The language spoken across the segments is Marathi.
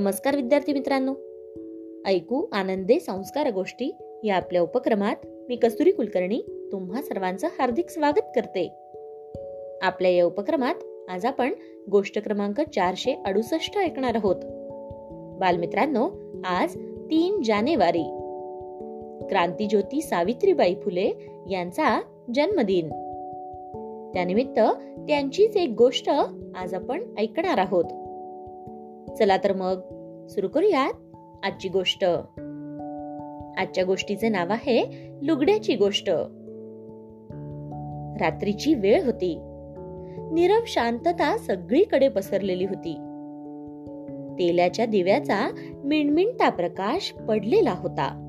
नमस्कार विद्यार्थी मित्रांनो. ऐकू आनंदे संस्कार गोष्टी या आपल्या उपक्रमात मी कस्तुरी कुलकर्णी तुम्हा सर्वांचं हार्दिक स्वागत करते. आपल्या या उपक्रमात आज आपण गोष्ट क्रमांक चारशे अडुसष्ट ऐकणार आहोत. बालमित्रांनो आज तीन जानेवारी. क्रांतीज्योती सावित्रीबाई फुले यांचा जन्मदिन. त्यानिमित्त त्यांचीच एक गोष्ट आज आपण ऐकणार आहोत. चला तर मग सुरू करूयात आजची गोष्ट. आजच्या गोष्टीचे नाव आहे लुगड्याची गोष्ट. रात्रीची वेळ होती. नीरव शांतता सगळीकडे पसरलेली होती. तेलाच्या दिव्याचा मिणमिणता प्रकाश पडलेला होता.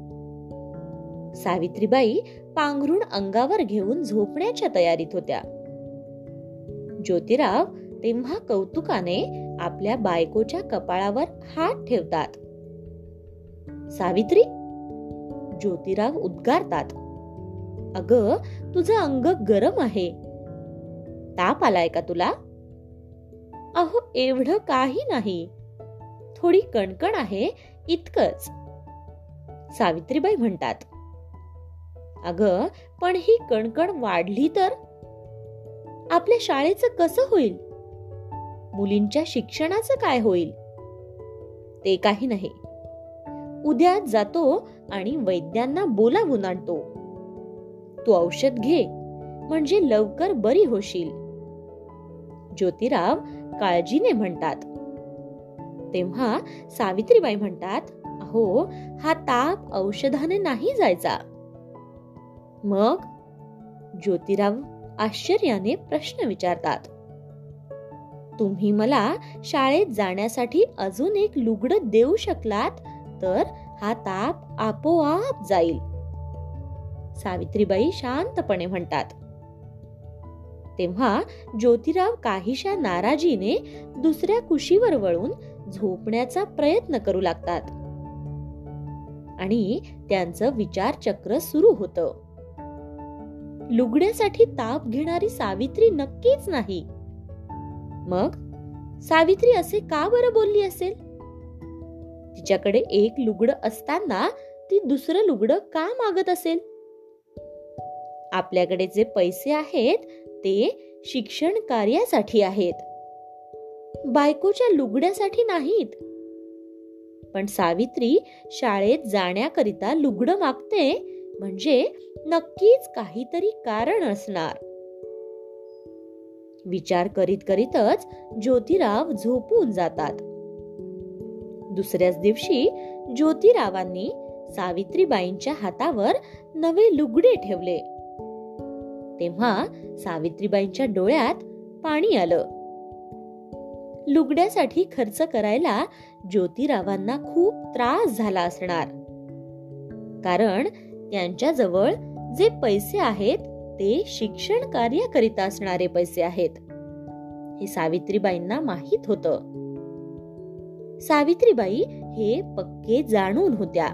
सावित्रीबाई पांघरुण अंगावर घेऊन झोपण्याच्या तयारीत होत्या. ज्योतिराव तेव्हा कौतुकाने आपल्या बायकोच्या कपाळावर हात ठेवतात. सावित्री ज्योतिराव उद्गारतात. अग तुझं अंग गरम आहे. ताप आलाय का तुला? अहो एवढं काही नाही. थोडी कणकण आहे इतकच. सावित्रीबाई म्हणतात. अग पण ही कणकण वाढली तर? आपल्या शाळेचं कसं होईल? मुलींच्या शिक्षणाचं काय होईल? ते काही नाही. उद्या जातो आणि वैद्यांना बोलावून आणतो. तू औषध घे म्हणजे लवकर बरी होशील. ज्योतिराव काळजीने म्हणतात. तेव्हा सावित्रीबाई म्हणतात अहो हा ताप औषधाने नाही जायचा. मग ज्योतिराव आश्चर्याने प्रश्न विचारतात. तुम्ही मला शाळेत जाण्यासाठी अजून एक लुगडं देऊ शकलात तर हा ताप आपोआप जाईल. सावित्रीबाई शांतपणे म्हणतात. तेव्हा ज्योतिराव काहीशा नाराजीने दुसऱ्या कुशीवर वळून झोपण्याचा प्रयत्न करू लागतात. आणि त्यांचं विचारचक्र सुरू होतं. लुगड्यासाठी ताप घेणारी सावित्री नक्कीच नाही. मग? सावित्री असे का बरं बोलली असेल? तिच्याकडे एक लुगडं असताना ती दुसरं लुगडं का मागत असेल? आपल्याकडे जे पैसे आहेत ते शिक्षण कार्यासाठी आहेत. बायकोच्या लुगड्यासाठी नाहीत. पण सावित्री शाळेत जाण्याकरिता लुगडं मागते म्हणजे नक्कीच काहीतरी कारण असणार. विचार करीत करीतच ज्योतिराव झोपून जातात. दुसऱ्याच दिवशी ज्योतिरावांनी सावित्रीबाईंच्या हातावर नवे लुगडे ठेवले. तेव्हा सावित्रीबाईंच्या डोळ्यात पाणी आलं. लुगड्यासाठी खर्च करायला ज्योतिरावांना खूप त्रास झाला असणार. कारण त्यांच्याजवळ जे पैसे आहेत ते शिक्षण कार्याकरिता असणारे पैसे आहेत. हे सावित्रीबाईंना माहीत होत. सावित्रीबाई हे पक्के जाणून होत्या.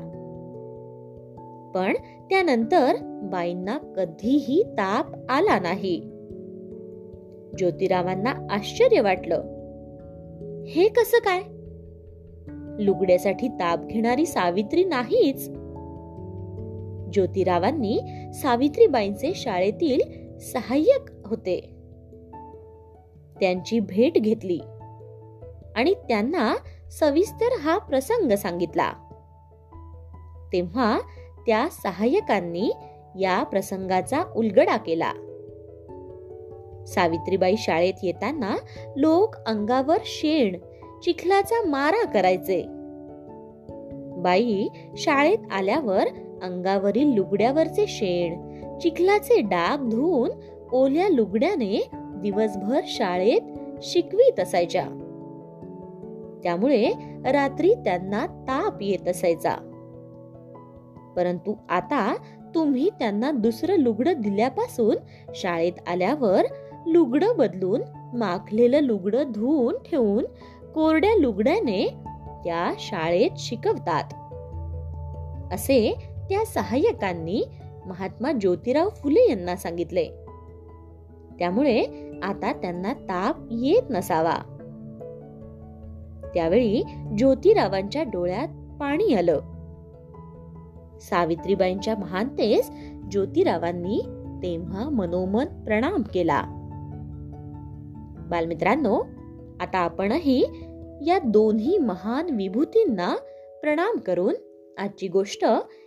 पण त्यानंतर बाईंना कधीही ताप आला नाही. ज्योतिरावांना आश्चर्य वाटलं. हे कसं काय? लुगड्यासाठी ताप घेणारी सावित्री नाहीच. ज्योतिरावांनी सावित्रीबाईंचे शाळेतील सहाय्यक होते. त्यांची भेट घेतली आणि त्यांना सविस्तर हा प्रसंग सांगितला. तेव्हा त्या सहाय्यकांनी या प्रसंगाचा उलगडा केला. सावित्रीबाई शाळेत येताना लोक अंगावर शेण चिखलाचा मारा करायचे. बाई शाळेत आल्यावर अंगावरील लुगड्यावरचे शेण चिखलाचे डाग धुवून ओल्या लुगड्याने दिवसभर शाळेत शिकवीत असायच्या. त्यामुळे रात्री त्यांना ताप येत असायचा. परंतु आता तुम्ही त्यांना दुसरं लुगडं दिल्यापासून शाळेत आल्यावर लुगडं बदलून माखलेलं लुगडं धुवून ठेवून कोरड्या लुगड्याने त्या शाळेत शिकवतात. असे त्या सहाय्यकांनी महात्मा ज्योतिराव फुले यांना सांगितले. त्यामुळे आता त्यांना ताप येत नसावा. त्यावेळी ज्योतिरावांच्या डोळ्यात पाणी आलं. सावित्रीबाईंच्या महानतेस ज्योतिरावांनी तेव्हा मनोमन प्रणाम केला. बालमित्रांनो आता आपणही या दोन्ही महान विभूतींना प्रणाम करून आजची गोष्ट